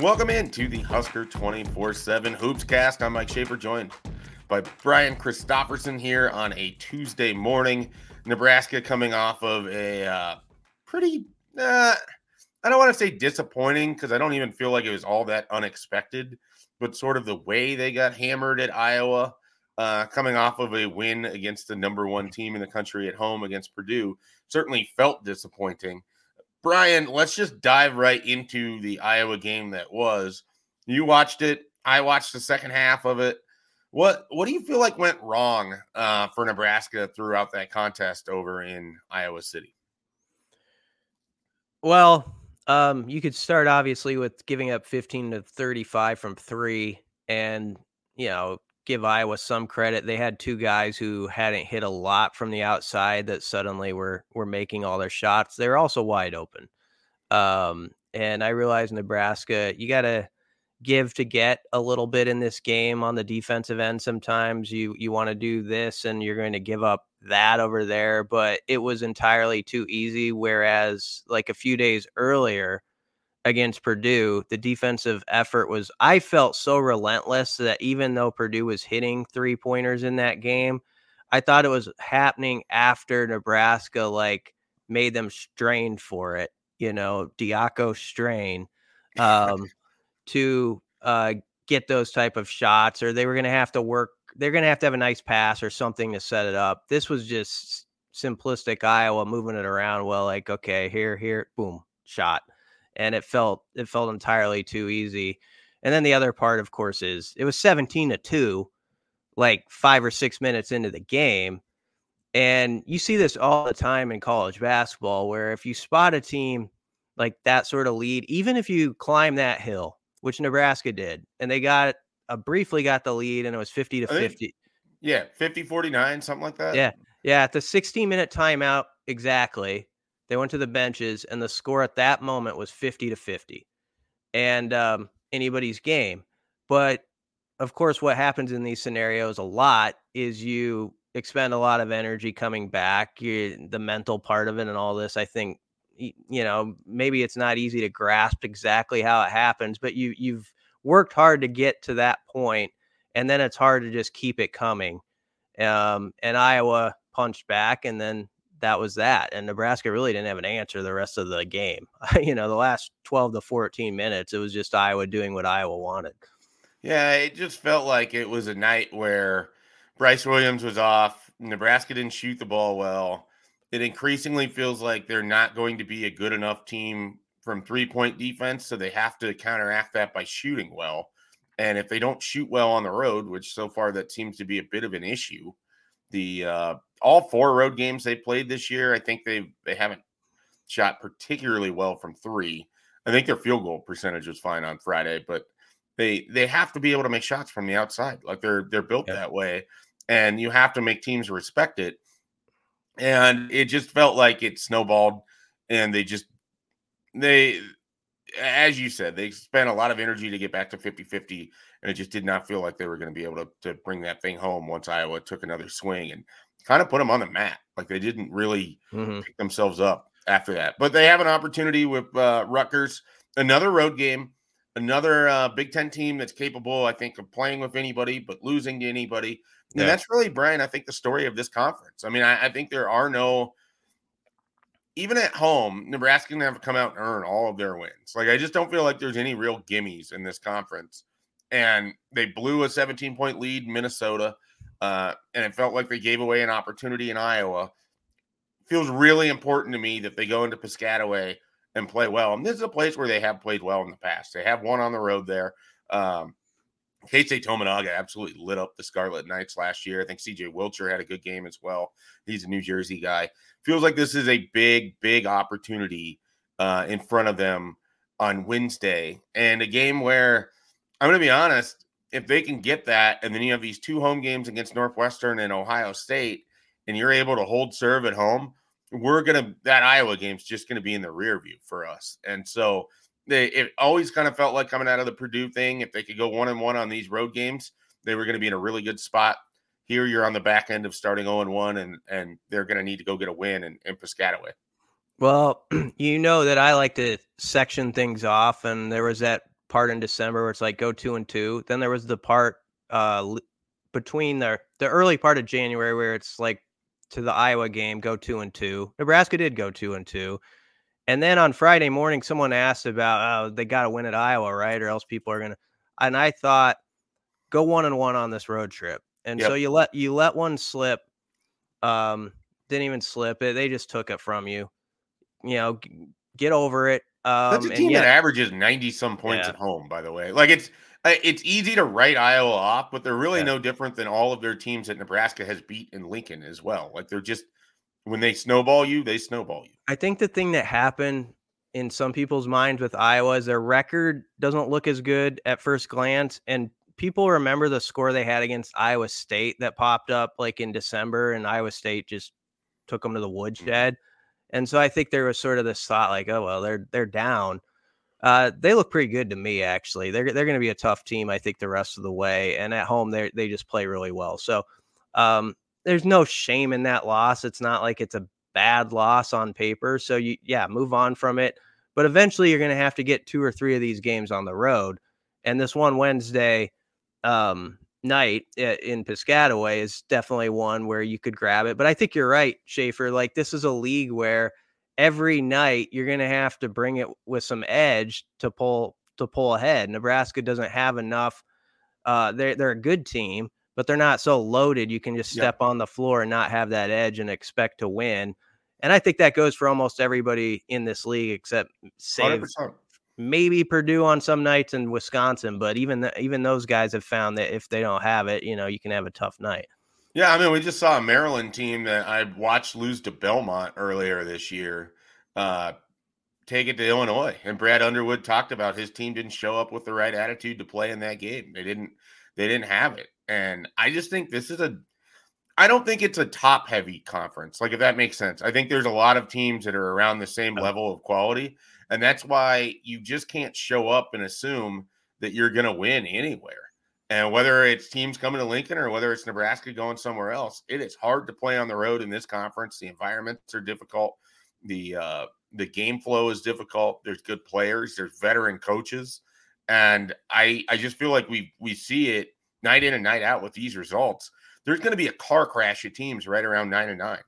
Welcome into the Husker 24 7 Hoops Cast. I'm Mike Schaefer, joined by Brian Christopherson here on a Tuesday morning. Nebraska coming off of a uh, pretty, uh, I don't want to say disappointing because I don't even feel like it was all that unexpected, but sort of the way they got hammered at Iowa, uh, coming off of a win against the number one team in the country at home against Purdue, certainly felt disappointing. Brian, let's just dive right into the Iowa game that was. You watched it. I watched the second half of it. What what do you feel like went wrong uh, for Nebraska throughout that contest over in Iowa City? Well, um, you could start obviously with giving up 15 to 35 from three, and you know give Iowa some credit. They had two guys who hadn't hit a lot from the outside that suddenly were were making all their shots. They're also wide open. Um, and I realize Nebraska, you got to give to get a little bit in this game on the defensive end. Sometimes you you want to do this and you're going to give up that over there, but it was entirely too easy. Whereas like a few days earlier, against Purdue, the defensive effort was, I felt so relentless that even though Purdue was hitting three pointers in that game, I thought it was happening after Nebraska like made them strain for it, you know, Diaco strain um, to uh, get those type of shots, or they were going to have to work. They're going to have to have a nice pass or something to set it up. This was just simplistic Iowa moving it around. Well, like okay, here, here, boom, shot and it felt it felt entirely too easy. And then the other part, of course, is it was 17 to 2, like five or six minutes into the game. And you see this all the time in college basketball, where if you spot a team like that sort of lead, even if you climb that hill, which Nebraska did, and they got a uh, briefly got the lead and it was 50 to 50. Yeah, 50 49, something like that. Yeah. Yeah. At the 16 minute timeout, exactly. They went to the benches, and the score at that moment was 50 to 50. And um, anybody's game. But of course, what happens in these scenarios a lot is you expend a lot of energy coming back, you, the mental part of it, and all this. I think you know maybe it's not easy to grasp exactly how it happens, but you you've worked hard to get to that point, and then it's hard to just keep it coming. Um, and Iowa punched back, and then that was that. And Nebraska really didn't have an answer the rest of the game. you know, the last 12 to 14 minutes, it was just Iowa doing what Iowa wanted. Yeah, it just felt like it was a night where Brice Williams was off. Nebraska didn't shoot the ball well. It increasingly feels like they're not going to be a good enough team from three point defense. So they have to counteract that by shooting well. And if they don't shoot well on the road, which so far that seems to be a bit of an issue, the uh, all four road games they played this year, I think they they haven't shot particularly well from three. I think their field goal percentage was fine on Friday, but they they have to be able to make shots from the outside. Like they're they're built Yeah. that way, and you have to make teams respect it. And it just felt like it snowballed, and they just they as you said, they spent a lot of energy to get back to 50-50, and it just did not feel like they were going to be able to, to bring that thing home once Iowa took another swing and kind of put them on the mat. Like they didn't really Mhm. pick themselves up after that. But they have an opportunity with uh, Rutgers, another road game, another uh, Big Ten team that's capable, I think, of playing with anybody but losing to anybody. And Yeah. that's really, Brian, I think the story of this conference. I mean, I, I think there are no, even at home, Nebraska going to have to come out and earn all of their wins. Like, I just don't feel like there's any real gimmies in this conference. And they blew a 17 point lead in Minnesota. Uh, and it felt like they gave away an opportunity in Iowa. Feels really important to me that they go into Piscataway and play well. And this is a place where they have played well in the past. They have one on the road there. Um, Keisei Tominaga absolutely lit up the Scarlet Knights last year. I think CJ Wilcher had a good game as well. He's a New Jersey guy. Feels like this is a big, big opportunity uh, in front of them on Wednesday, and a game where I'm going to be honest. If they can get that, and then you have these two home games against Northwestern and Ohio State, and you're able to hold serve at home, we're gonna that Iowa game's just gonna be in the rear view for us. And so they it always kind of felt like coming out of the Purdue thing, if they could go one and one on these road games, they were gonna be in a really good spot. Here you're on the back end of starting 0 and 1, and and they're gonna need to go get a win in, in Piscataway. Well, you know that I like to section things off, and there was that part in December where it's like go two and two. Then there was the part uh between the the early part of January where it's like to the Iowa game, go two and two. Nebraska did go two and two. And then on Friday morning, someone asked about, oh, they got to win at Iowa, right? Or else people are going to. And I thought, go one and one on this road trip. And so you let you let one slip. Um, didn't even slip it. They just took it from you. You know, g- get over it. Um, That's a and team yeah, that averages 90 some points Yeah. at home, by the way. Like it's uh, it's easy to write Iowa off, but they're really Yeah. no different than all of their teams that Nebraska has beat in Lincoln as well. Like they're just when they snowball you, they snowball you. I think the thing that happened in some people's minds with Iowa is their record doesn't look as good at first glance, and people remember the score they had against Iowa State that popped up like in December, and Iowa State just took them to the woodshed. And so I think there was sort of this thought, like, oh well, they're they're down. Uh, they look pretty good to me, actually. They're they're going to be a tough team, I think, the rest of the way. And at home, they they just play really well. So um, there's no shame in that loss. It's not like it's a bad loss on paper. So you yeah, move on from it. But eventually you're going to have to get two or three of these games on the road. And this one Wednesday um night in Piscataway is definitely one where you could grab it. But I think you're right, Schaefer. Like this is a league where every night you're going to have to bring it with some edge to pull to pull ahead. Nebraska doesn't have enough. Uh, they're they're a good team, but they're not so loaded. You can just Yeah. step on the floor and not have that edge and expect to win. And I think that goes for almost everybody in this league, except save 100%. Maybe Purdue on some nights and Wisconsin. But even th- even those guys have found that if they don't have it, you know, you can have a tough night. Yeah, I mean, we just saw a Maryland team that I watched lose to Belmont earlier this year. Uh, take it to Illinois, and Brad Underwood talked about his team didn't show up with the right attitude to play in that game. They didn't. They didn't have it, and I just think this is a. I don't think it's a top heavy conference. Like if that makes sense. I think there's a lot of teams that are around the same level of quality, and that's why you just can't show up and assume that you're going to win anywhere. And whether it's teams coming to Lincoln or whether it's Nebraska going somewhere else, it is hard to play on the road in this conference. The environments are difficult. The uh, the game flow is difficult. There's good players. There's veteran coaches, and I I just feel like we we see it night in and night out with these results. There's going to be a car crash of teams right around nine and nine.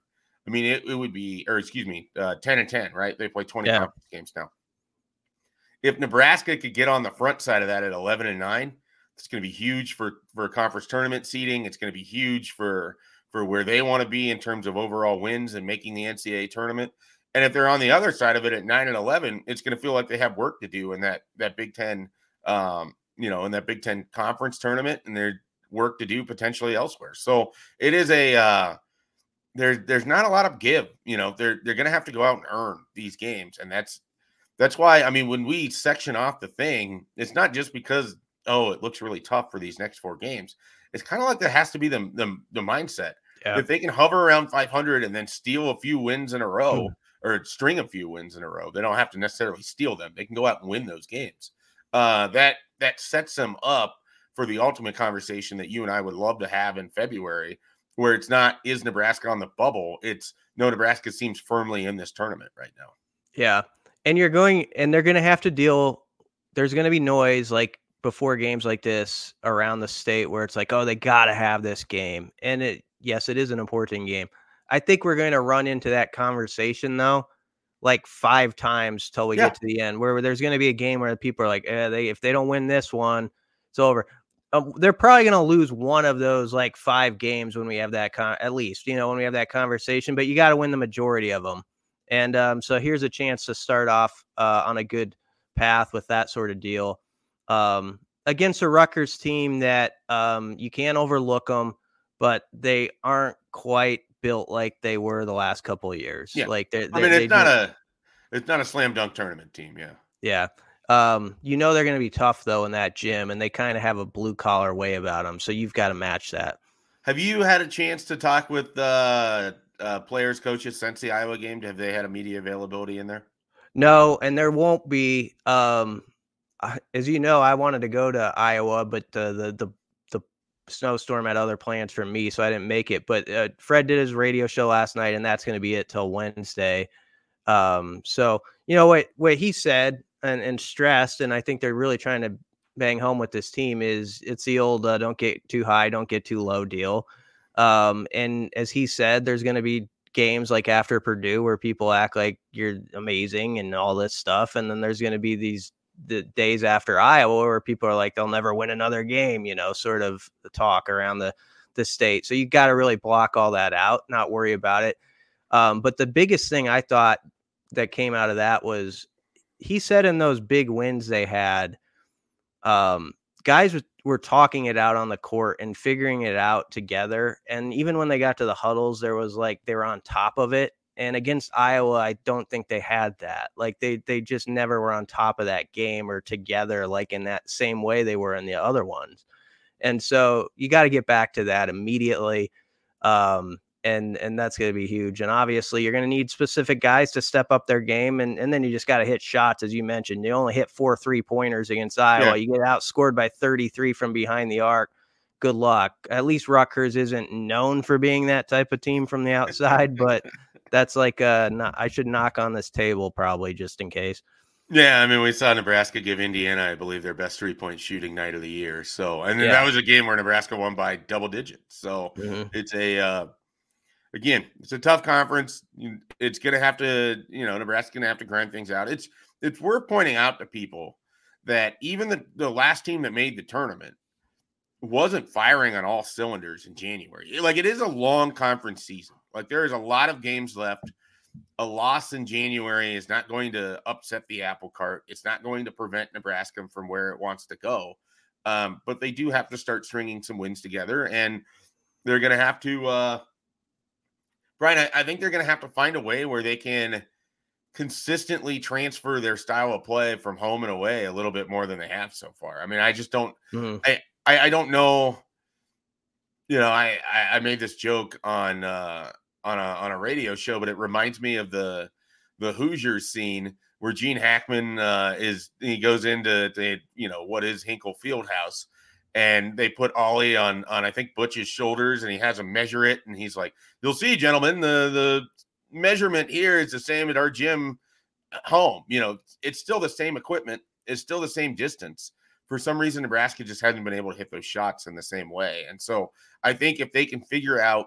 I mean, it, it would be, or excuse me, uh, ten and ten, right? They play twenty Yeah. conference games now. If Nebraska could get on the front side of that at eleven and nine, it's going to be huge for for conference tournament seeding. It's going to be huge for for where they want to be in terms of overall wins and making the NCAA tournament. And if they're on the other side of it at nine and eleven, it's going to feel like they have work to do in that that Big Ten, um, you know, in that Big Ten conference tournament, and their work to do potentially elsewhere. So it is a uh, there's there's not a lot of give. You know, they're they're going to have to go out and earn these games, and that's that's why I mean when we section off the thing, it's not just because oh, it looks really tough for these next four games. It's kind of like that has to be the the, the mindset. Yeah. If they can hover around 500 and then steal a few wins in a row mm. or string a few wins in a row, they don't have to necessarily steal them. They can go out and win those games. Uh, that that sets them up for the ultimate conversation that you and I would love to have in February, where it's not is Nebraska on the bubble? It's no Nebraska seems firmly in this tournament right now. Yeah. And you're going and they're going to have to deal there's going to be noise like before games like this around the state where it's like, "Oh, they got to have this game." And it yes, it is an important game. I think we're going to run into that conversation though like five times till we yeah. get to the end where there's going to be a game where people are like, eh, they if they don't win this one, it's over. Um, they're probably going to lose one of those like five games when we have that con- at least you know when we have that conversation but you got to win the majority of them and um, so here's a chance to start off uh, on a good path with that sort of deal um, against a Rutgers team that um, you can't overlook them but they aren't quite built like they were the last couple of years. Yeah. like they're, they're, I mean it's not a it's not a slam dunk tournament team yeah. Yeah um, you know they're going to be tough though in that gym, and they kind of have a blue collar way about them. So you've got to match that. Have you had a chance to talk with uh, uh, players, coaches since the Iowa game? Have they had a media availability in there? No, and there won't be. Um, as you know, I wanted to go to Iowa, but uh, the the the snowstorm had other plans for me, so I didn't make it. But uh, Fred did his radio show last night, and that's going to be it till Wednesday. Um, so you know what what he said and, and stressed, and I think they're really trying to bang home with this team is it's the old uh, don't get too high, don't get too low deal. Um, and as he said, there's going to be games like after Purdue where people act like you're amazing and all this stuff, and then there's going to be these the days after Iowa where people are like they'll never win another game, you know, sort of the talk around the the state. So you got to really block all that out, not worry about it. Um, but the biggest thing I thought that came out of that was he said in those big wins they had, um, guys were talking it out on the court and figuring it out together. And even when they got to the huddles, there was like they were on top of it. And against Iowa, I don't think they had that. Like they they just never were on top of that game or together like in that same way they were in the other ones. And so you got to get back to that immediately. Um, and and that's going to be huge. And obviously, you're going to need specific guys to step up their game, and and then you just got to hit shots, as you mentioned. You only hit four three pointers against Iowa. Yeah. You get outscored by 33 from behind the arc. Good luck. At least Rutgers isn't known for being that type of team from the outside, but that's like uh, not, I should knock on this table probably just in case. Yeah, I mean, we saw Nebraska give Indiana, I believe, their best three point shooting night of the year. So, and yeah. that was a game where Nebraska won by double digits. So, mm-hmm. it's a uh, again, it's a tough conference. It's going to have to, you know, Nebraska's going to have to grind things out. It's it's worth pointing out to people that even the, the last team that made the tournament wasn't firing on all cylinders in January. Like it is a long conference season. Like there is a lot of games left. A loss in January is not going to upset the apple cart. It's not going to prevent Nebraska from where it wants to go. Um, but they do have to start stringing some wins together, and they're going to have to uh, Brian, I, I think they're going to have to find a way where they can consistently transfer their style of play from home and away a little bit more than they have so far. I mean, I just don't. Mm-hmm. I, I, I don't know. You know, I I made this joke on uh on a on a radio show, but it reminds me of the the Hoosiers scene where Gene Hackman uh, is he goes into the you know what is Hinkle Fieldhouse and they put Ollie on on I think Butch's shoulders, and he has him measure it, and he's like, "You'll see, gentlemen, the the measurement here is the same at our gym at home. You know, it's still the same equipment, it's still the same distance. For some reason, Nebraska just hasn't been able to hit those shots in the same way, and so I think if they can figure out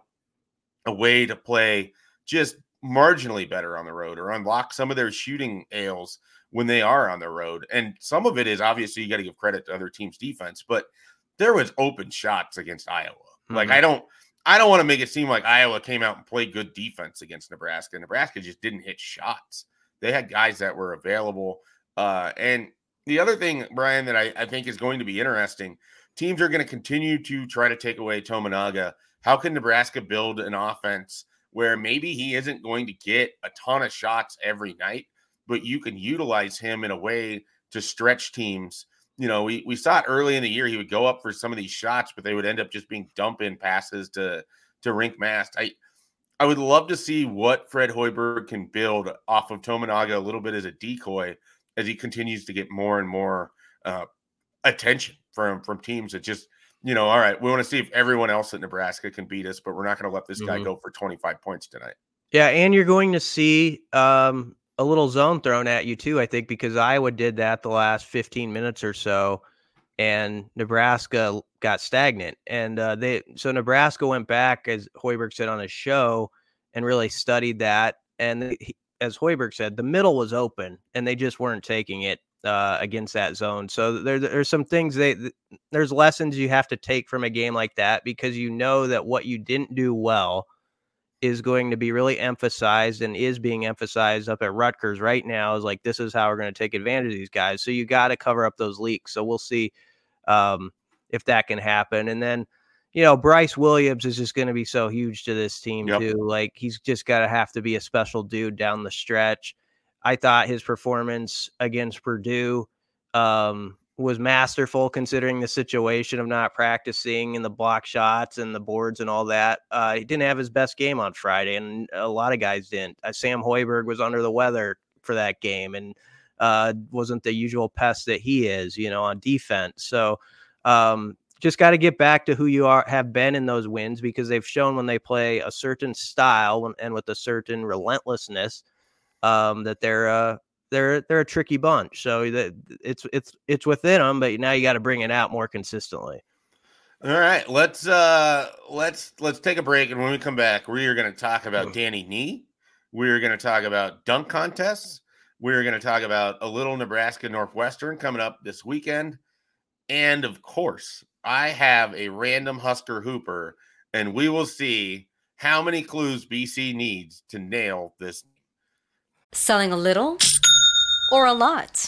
a way to play just marginally better on the road or unlock some of their shooting ails when they are on the road. And some of it is obviously you got to give credit to other teams' defense, but there was open shots against Iowa. Mm-hmm. Like I don't I don't want to make it seem like Iowa came out and played good defense against Nebraska. Nebraska just didn't hit shots. They had guys that were available. Uh, and the other thing, Brian, that I, I think is going to be interesting, teams are going to continue to try to take away Tominaga. How can Nebraska build an offense where maybe he isn't going to get a ton of shots every night, but you can utilize him in a way to stretch teams you know, we we saw it early in the year. He would go up for some of these shots, but they would end up just being dump in passes to to Rienk Mast. I I would love to see what Fred Hoiberg can build off of Tominaga a little bit as a decoy as he continues to get more and more uh, attention from from teams that just you know, all right, we want to see if everyone else at Nebraska can beat us, but we're not going to let this guy mm-hmm. go for 25 points tonight. Yeah, and you're going to see um, a little zone thrown at you too, I think, because Iowa did that the last 15 minutes or so, and Nebraska got stagnant. And uh, they so Nebraska went back, as Hoiberg said on his show, and really studied that. And he, as Hoiberg said, the middle was open, and they just weren't taking it uh, against that zone. So there, there's some things they there's lessons you have to take from a game like that because you know that what you didn't do well is going to be really emphasized and is being emphasized up at Rutgers right now is like this is how we're going to take advantage of these guys. So you got to cover up those leaks. So we'll see um, if that can happen. And then you know Brice Williams is just going to be so huge to this team yep. too. Like he's just got to have to be a special dude down the stretch. I thought his performance against Purdue um, was masterful considering the situation of not practicing and the block shots and the boards and all that. Uh, he didn't have his best game on Friday, and a lot of guys didn't. Uh, Sam Hoiberg was under the weather for that game and uh, wasn't the usual pest that he is, you know, on defense. So um, just got to get back to who you are have been in those wins because they've shown when they play a certain style and with a certain relentlessness um, that they're uh, they're they're a tricky bunch. So that it's it's it's within them, but now you got to bring it out more consistently. All right, let's uh let's let's take a break, and when we come back, we are going to talk about Danny Nee. We are going to talk about dunk contests. We are going to talk about a little Nebraska Northwestern coming up this weekend, and of course, I have a random Husker Hooper, and we will see how many clues BC needs to nail this Selling a little or a lot?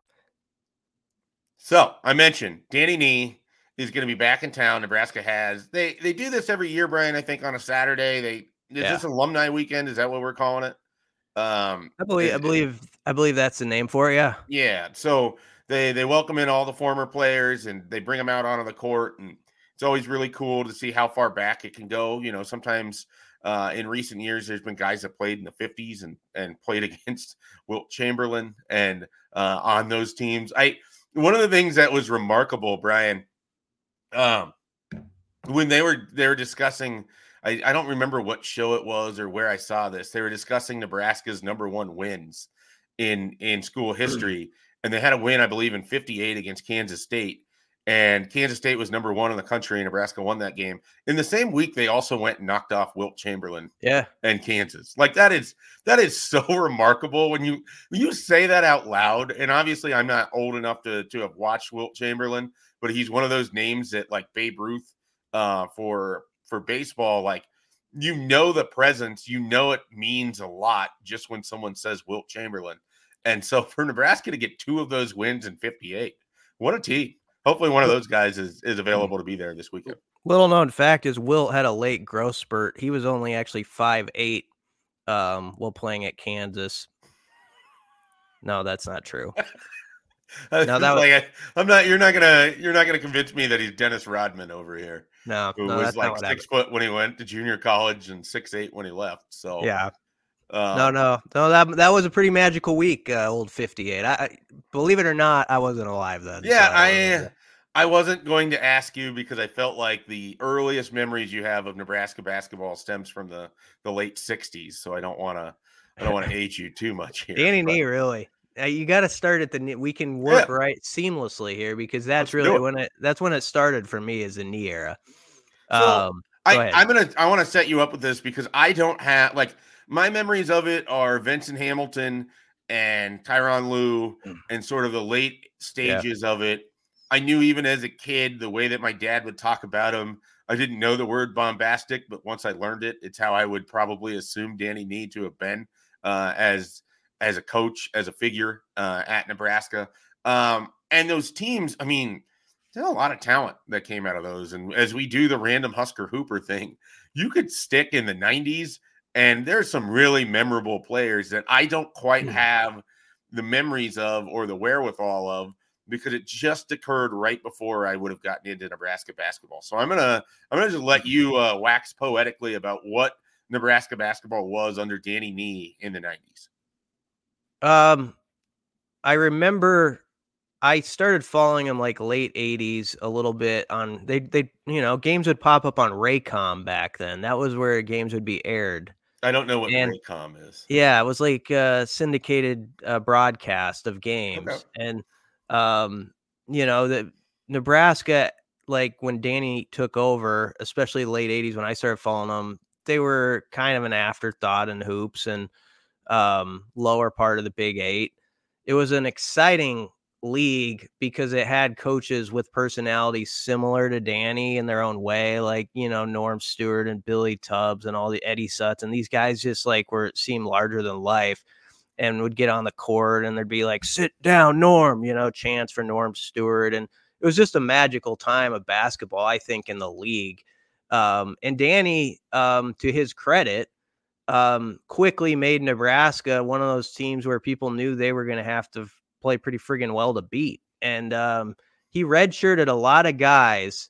So I mentioned Danny Nee is going to be back in town. Nebraska has they they do this every year, Brian. I think on a Saturday. They is yeah. this alumni weekend? Is that what we're calling it? Um, I believe I believe I believe that's the name for it. Yeah. Yeah. So they they welcome in all the former players and they bring them out onto the court and it's always really cool to see how far back it can go. You know, sometimes Uh, in recent years, there's been guys that played in the 50s and and played against Wilt Chamberlain and uh, on those teams. I one of the things that was remarkable, Brian, um, when they were they were discussing. I, I don't remember what show it was or where I saw this. They were discussing Nebraska's number one wins in in school history, and they had a win, I believe, in '58 against Kansas State and Kansas State was number one in the country, and Nebraska won that game. In the same week, they also went and knocked off Wilt Chamberlain, yeah, and Kansas. Like that is that is so remarkable when you when you say that out loud. And obviously, I'm not old enough to to have watched Wilt Chamberlain, but he's one of those names that like Babe Ruth uh, for for baseball, like you know the presence, you know it means a lot just when someone says Wilt Chamberlain. And so for Nebraska to get two of those wins in 58, what a team hopefully one of those guys is is available to be there this weekend. Little known fact is Wilt had a late growth spurt. He was only actually five eight um, while playing at Kansas. No, that's not true. no, that was, like, I, am not. You're not gonna. You're not gonna convince me that he's Dennis Rodman over here. No, who no, was like six happened. foot when he went to junior college and six eight when he left. So yeah, um, no, no, no. That that was a pretty magical week. Uh, old fifty eight. I, believe it or not, I wasn't alive then. Yeah, so I. I wasn't going to ask you because I felt like the earliest memories you have of Nebraska basketball stems from the the late '60s. So I don't want to. I don't want to age you too much here. Danny but. Nee, really. Uh, you got to start at the Nee. We can work yeah. right seamlessly here because that's Let's really it. when it that's when it started for me as a Nee era. So um, I, I'm gonna I want to set you up with this because I don't have like my memories of it are Venson Hamilton and Tyronn Lue mm. and sort of the late stages yeah. of it. I knew even as a kid the way that my dad would talk about him. I didn't know the word bombastic, but once I learned it, it's how I would probably assume Danny Nee to have been uh, as as a coach, as a figure uh, at Nebraska. Um, and those teams, I mean, there's a lot of talent that came out of those. And as we do the random Husker Hooper thing, you could stick in the 90s and there's some really memorable players that I don't quite hmm. have the memories of or the wherewithal of because it just occurred right before I would have gotten into Nebraska basketball. So I'm gonna I'm gonna just let you uh, wax poetically about what Nebraska basketball was under Danny Nee in the 90s. Um, I remember I started following him like late 80s a little bit on they they you know games would pop up on Raycom back then. That was where games would be aired. I don't know what and, Raycom is. Yeah, it was like a syndicated uh, broadcast of games, okay. and um, you know the Nebraska. Like when Danny took over, especially late '80s when I started following them, they were kind of an afterthought in hoops and um, lower part of the Big Eight. It was an exciting league because it had coaches with personalities similar to Danny in their own way, like you know Norm Stewart and Billy Tubbs and all the Eddie Sutts, and these guys just like were seemed larger than life, and would get on the court and there'd be like "Sit down, Norm," you know, chance for Norm Stewart, and it was just a magical time of basketball, I think, in the league. Um, and Danny, um, to his credit, um, quickly made Nebraska one of those teams where people knew they were going to have to play pretty friggin' well to beat. And um, he redshirted a lot of guys,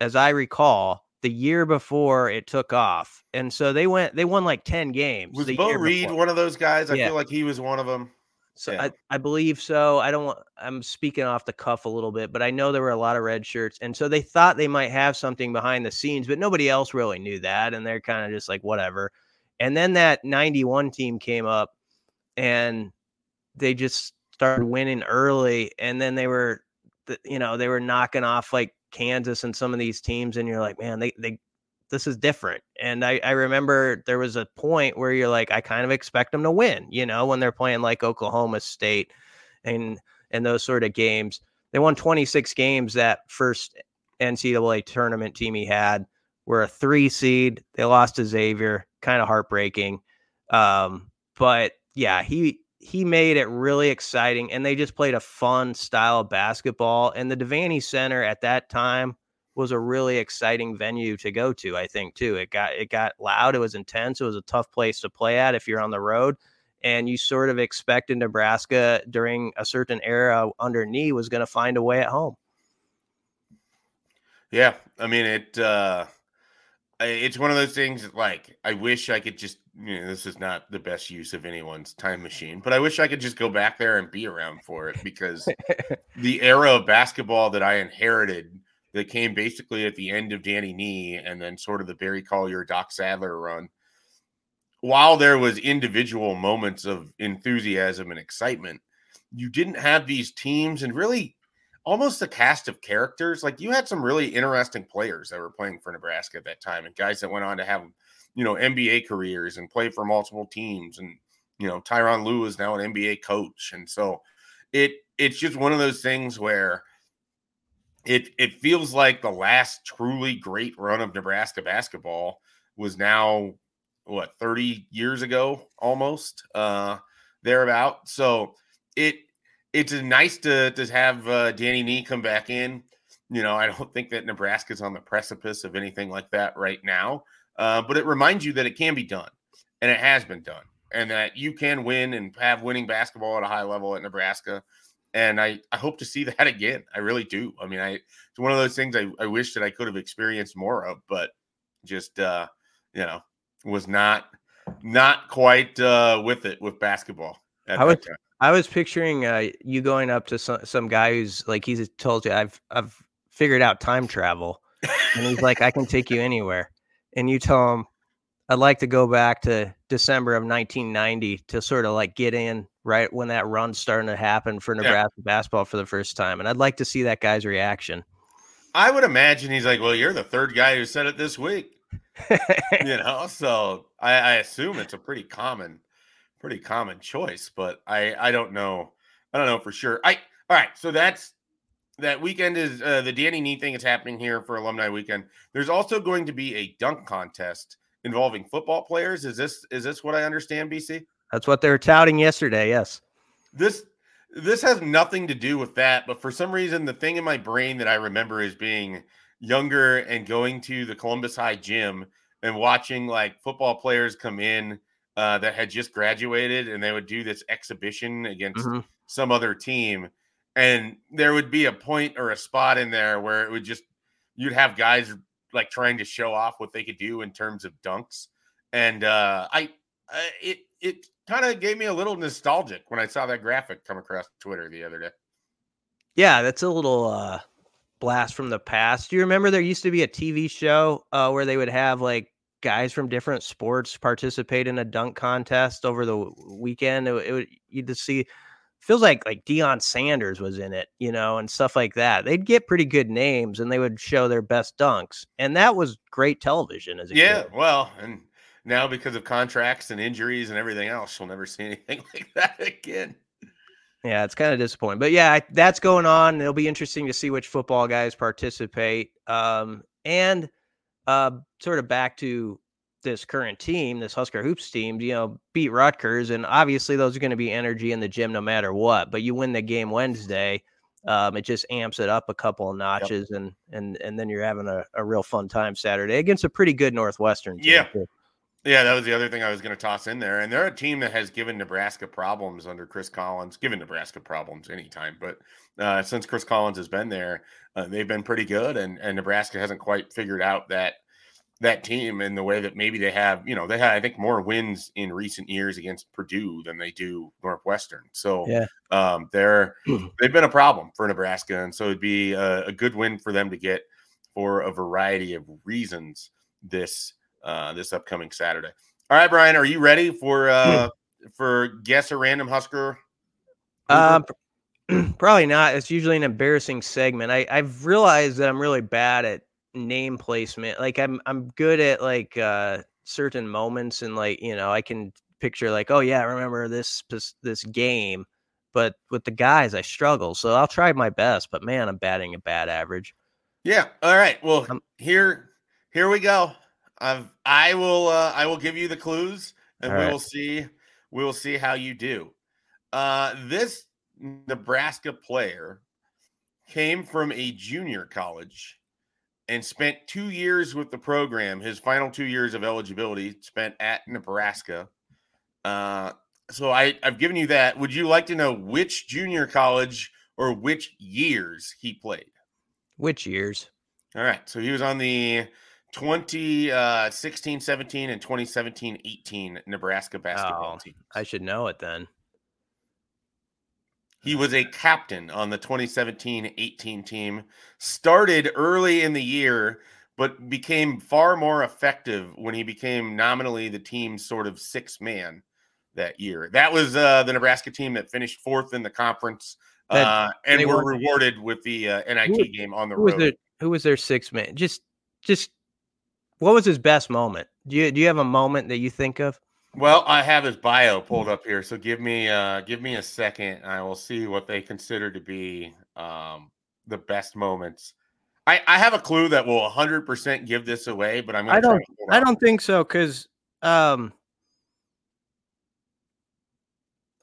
as I recall, the year before it took off. And so they went, they won like 10 games. Was Beau Reid one of those guys? I yeah. feel like he was one of them. So yeah. I, I believe so. I don't want, I'm speaking off the cuff a little bit, but I know there were a lot of red shirts. And so they thought they might have something behind the scenes, but nobody else really knew that. And they're kind of just like, whatever. And then that 91 team came up and they just started winning early, and then they were, you know, they were knocking off like Kansas and some of these teams, and you're like, man, they they this is different. And I, I remember there was a point where you're like, I kind of expect them to win, you know, when they're playing like Oklahoma State and and those sort of games. They won 26 games that first NCAA tournament team he had. Were a three seed. They lost to Xavier, kind of heartbreaking. Um, but yeah, he he made it really exciting and they just played a fun style of basketball and the Devaney Center at that time was a really exciting venue to go to I think too. It got it got loud it was intense it was a tough place to play at if you're on the road and you sort of expected Nebraska during a certain era under Nee was going to find a way at home. Yeah I mean it uh it's one of those things that, like I wish I could just you know this is not the best use of anyone's time machine, but I wish I could just go back there and be around for it because the era of basketball that I inherited that came basically at the end of Danny Nee and then sort of the Barry Collier Doc Sadler run. While there was individual moments of enthusiasm and excitement, you didn't have these teams and really almost a cast of characters. Like you had some really interesting players that were playing for Nebraska at that time, and guys that went on to have you know NBA careers and play for multiple teams. And you know Tyronn Lue is now an NBA coach, and so it it's just one of those things where it it feels like the last truly great run of Nebraska basketball was now what 30 years ago almost uh thereabout so it it's nice to to have uh, Danny Nee come back in. You know, I don't think that Nebraska's on the precipice of anything like that right now, uh, but it reminds you that it can be done, and it has been done, and that you can win and have winning basketball at a high level at Nebraska. And I, I hope to see that again. I really do. I mean, I it's one of those things I, I wish that I could have experienced more of, but just uh, you know, was not not quite uh, with it with basketball. I was I was picturing uh, you going up to some some guy who's like he's told you I've I've figured out time travel, and he's like I can take you anywhere, and you tell him I'd like to go back to December of 1990 to sort of like get in right when that run's starting to happen for Nebraska yeah. basketball for the first time, and I'd like to see that guy's reaction. I would imagine he's like, "Well, you're the third guy who said it this week," you know. So I, I assume it's a pretty common pretty common choice, but I I don't know. I don't know for sure. I all right. So that's that weekend is uh, the Danny Nee thing is happening here for alumni weekend. There's also going to be a dunk contest involving football players. Is this is this what I understand, BC? That's what they were touting yesterday. Yes. This this has nothing to do with that, but for some reason, the thing in my brain that I remember is being younger and going to the Columbus High gym and watching like football players come in uh, that had just graduated and they would do this exhibition against mm-hmm. some other team. And there would be a point or a spot in there where it would just, you'd have guys like trying to show off what they could do in terms of dunks. And uh, I, uh, it, it kind of gave me a little nostalgic when I saw that graphic come across Twitter the other day. Yeah, that's a little uh, blast from the past. Do you remember there used to be a TV show uh, where they would have like guys from different sports participate in a dunk contest over the weekend. It, it you just see feels like like Deion Sanders was in it, you know, and stuff like that. They'd get pretty good names and they would show their best dunks, and that was great television as a yeah. Kid. Well, and now because of contracts and injuries and everything else, you'll never see anything like that again. Yeah, it's kind of disappointing, but yeah, that's going on. It'll be interesting to see which football guys participate. Um, and uh, sort of back to this current team, this Husker Hoops team, you know, beat Rutgers. And obviously, those are going to be energy in the gym no matter what. But you win the game Wednesday, um, it just amps it up a couple of notches, yep. and and and then you're having a, a real fun time Saturday against a pretty good Northwestern team. Yeah. Yeah, that was the other thing I was going to toss in there. And they're a team that has given Nebraska problems under Chris Collins, given Nebraska problems anytime. But uh, since Chris Collins has been there, uh, they've been pretty good. And, and Nebraska hasn't quite figured out that that team in the way that maybe they have, you know, they had I think more wins in recent years against Purdue than they do Northwestern. So yeah, um, they're they've been a problem for Nebraska, and so it'd be a, a, good win for them to get for a variety of reasons this uh, this upcoming Saturday. All right, Brian, are you ready for uh, for guess a random Husker? Um, probably not. It's usually an embarrassing segment. I, I've realized that I'm really bad at name placement. Like I'm I'm good at like uh certain moments and like, you know, I can picture like, oh yeah, I remember this this game, but with the guys I struggle. So I'll try my best, but man, I'm batting a bad average. Yeah. All right. Well, um, here here we go. I've I will uh I will give you the clues and we right. will see we will see how you do. Uh this Nebraska player came from a junior college and spent two years with the program. His final two years of eligibility spent at Nebraska. Uh, so I, I've given you that. Would you like to know which junior college or which years he played? Which years? All right. So he was on the 2016 uh, 17 and 2017 18 Nebraska basketball oh, team. I should know it then. He was a captain on the 2017 18 team, started early in the year, but became far more effective when he became nominally the team's sort of six man that year. That was uh, the Nebraska team that finished fourth in the conference uh, and were, were rewarded with the uh, NIT who, game on the who road. Was their, who was their six man? Just, just what was his best moment? Do you do you have a moment that you think of? Well, I have his bio pulled up here, so give me uh give me a second. I will see what they consider to be um the best moments. I I have a clue that will 100% give this away, but I'm I don't I don't think so cuz um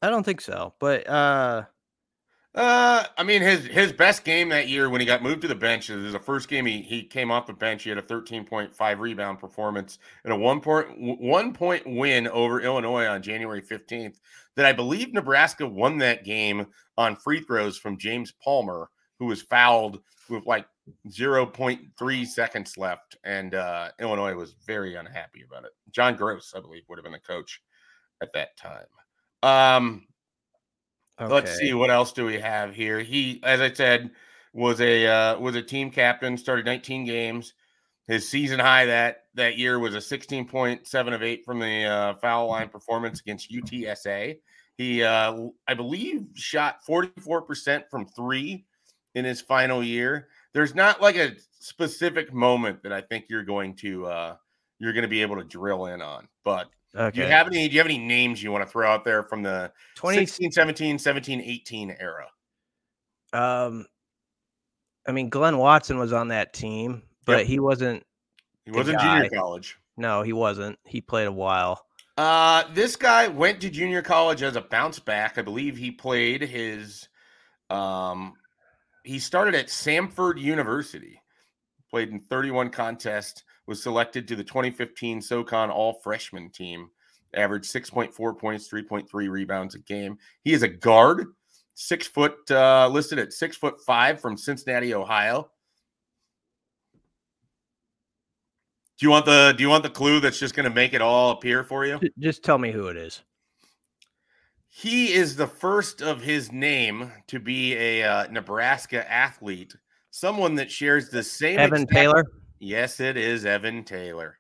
I don't think so. But uh uh, I mean, his his best game that year when he got moved to the bench is the first game he, he came off the bench. He had a 13.5 rebound performance and a one point one point win over Illinois on January 15th. That I believe Nebraska won that game on free throws from James Palmer, who was fouled with like 0.3 seconds left, and uh, Illinois was very unhappy about it. John Groce, I believe, would have been the coach at that time. Um, Okay. Let's see what else do we have here. He, as I said, was a uh, was a team captain. Started 19 games. His season high that that year was a 16.7 of eight from the uh, foul line performance against UTSA. He, uh, I believe, shot 44% from three in his final year. There's not like a specific moment that I think you're going to uh, you're going to be able to drill in on, but Okay. Do you have any do you have any names you want to throw out there from the 2016, 17, 17, 18 era? Um I mean Glynn Watson was on that team, but yep. he wasn't he wasn't junior college. No, he wasn't. He played a while. Uh this guy went to junior college as a bounce back. I believe he played his um he started at Samford University. Played in 31 contests was selected to the 2015 SoCon All Freshman team. Averaged 6.4 points, 3.3 rebounds a game. He is a guard, six foot, uh, listed at six foot five from Cincinnati, Ohio. Do you want the Do you want the clue that's just going to make it all appear for you? Just tell me who it is. He is the first of his name to be a uh, Nebraska athlete, someone that shares the same. Evan Taylor. Yes, it is Evan Taylor.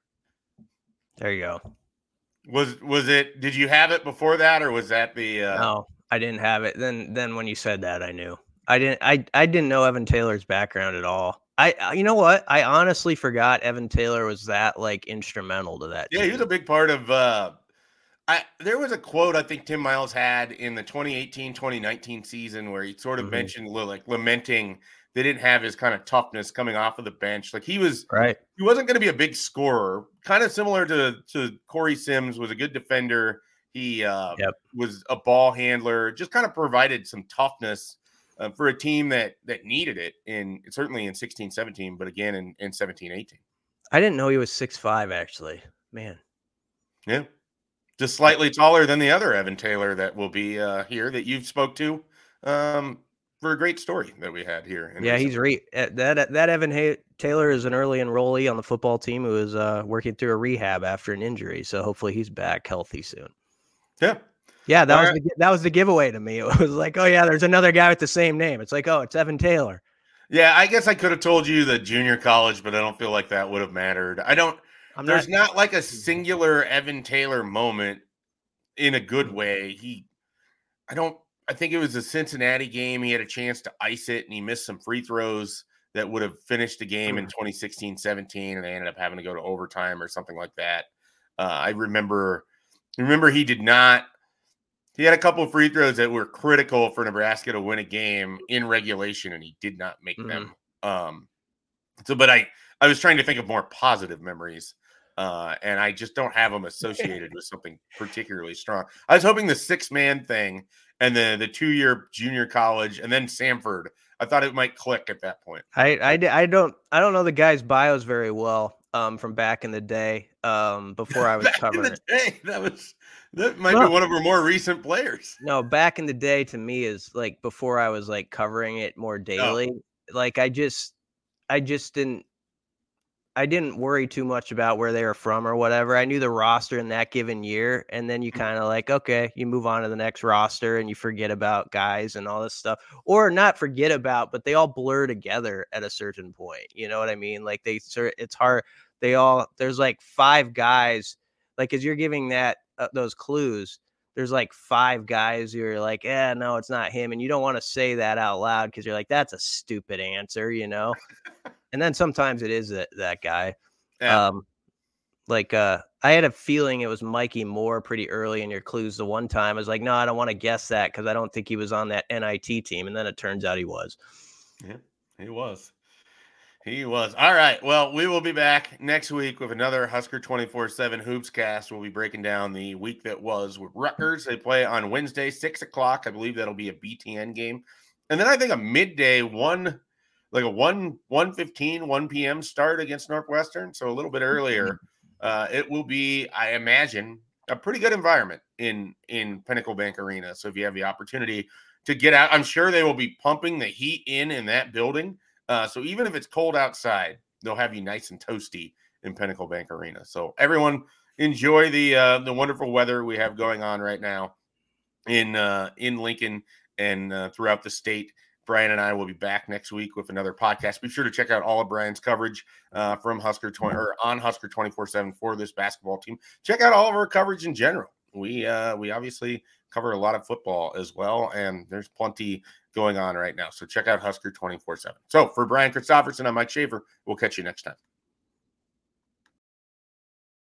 There you go. Was was it? Did you have it before that, or was that the? Uh... No, I didn't have it. Then then when you said that, I knew. I didn't. I I didn't know Evan Taylor's background at all. I you know what? I honestly forgot Evan Taylor was that like instrumental to that. Yeah, team. he was a big part of. uh I there was a quote I think Tim Miles had in the 2018-2019 season where he sort of mm-hmm. mentioned like lamenting they didn't have his kind of toughness coming off of the bench. Like he was right. He wasn't going to be a big scorer. Kind of similar to to Corey Sims was a good defender. He uh, yep. was a ball handler. Just kind of provided some toughness uh, for a team that that needed it in certainly in 16 17 but again in in 17 18 i didn't know he was six five actually man yeah just slightly taller than the other evan taylor that will be uh here that you've spoke to um for a great story that we had here. Yeah, he's re- eh, that that Evan Hay- Taylor is an early enrollee on the football team who is uh, working through a rehab after an injury. So hopefully he's back healthy soon. Yeah. Yeah, that All was right. the, that was the giveaway to me. It was like, oh yeah, there's another guy with the same name. It's like, oh, it's Evan Taylor. Yeah, I guess I could have told you the junior college, but I don't feel like that would have mattered. I don't. I'm there's not, not like a singular Evan Taylor moment in a good way. He, I don't I think it was a Cincinnati game. He had a chance to ice it and he missed some free throws that would have finished the game in 2016 17 and they ended up having to go to overtime or something like that. Uh, I remember remember he did not he had a couple of free throws that were critical for Nebraska to win a game in regulation and he did not make mm-hmm. them. Um so but I I was trying to think of more positive memories. Uh, and I just don't have them associated with something particularly strong. I was hoping the six man thing and then the two year junior college, and then Samford. I thought it might click at that point. I, I, I don't I don't know the guy's bios very well um, from back in the day um, before I was covering it. Day, that was that might be one of our more recent players. No, back in the day to me is like before I was like covering it more daily. Oh. Like I just I just didn't I didn't worry too much about where they were from or whatever. I knew the roster in that given year, and then you Mm-hmm. kind of like, okay, you move on to the next roster, and you forget about guys and all this stuff, or not forget about, but they all blur together at a certain point. You know what I mean? Like they, it's hard. They all there's like five guys, like as you're giving that uh, those clues. There's like five guys who are like, yeah, no, it's not him, and you don't want to say that out loud because you're like, that's a stupid answer, you know. And then sometimes it is that that guy. Yeah. Um, like uh, I had a feeling it was Mikey Moore pretty early in your clues. The one time I was like, no, I don't want to guess that because I don't think he was on that NIT team, and then it turns out he was. Yeah, he was. He was. All right. Well, we will be back next week with another Husker 24 7 Hoops cast. We'll be breaking down the week that was with Rutgers. They play on Wednesday, 6 o'clock. I believe that'll be a BTN game. And then I think a midday one, like a 1 1 15, 1 p.m. start against Northwestern. So a little bit earlier. Uh, it will be, I imagine, a pretty good environment in in Pinnacle Bank Arena. So if you have the opportunity to get out, I'm sure they will be pumping the heat in in that building. Uh, so even if it's cold outside, they'll have you nice and toasty in Pinnacle Bank Arena. So everyone enjoy the uh, the wonderful weather we have going on right now in uh, in Lincoln and uh, throughout the state. Brian and I will be back next week with another podcast. Be sure to check out all of Brian's coverage uh, from Husker 20 or on Husker 24 7 for this basketball team. Check out all of our coverage in general. We uh, we obviously cover a lot of football as well, and there's plenty going on right now. So check out Husker 24 7. So for Brian Christopherson, I'm Mike Schaefer. We'll catch you next time.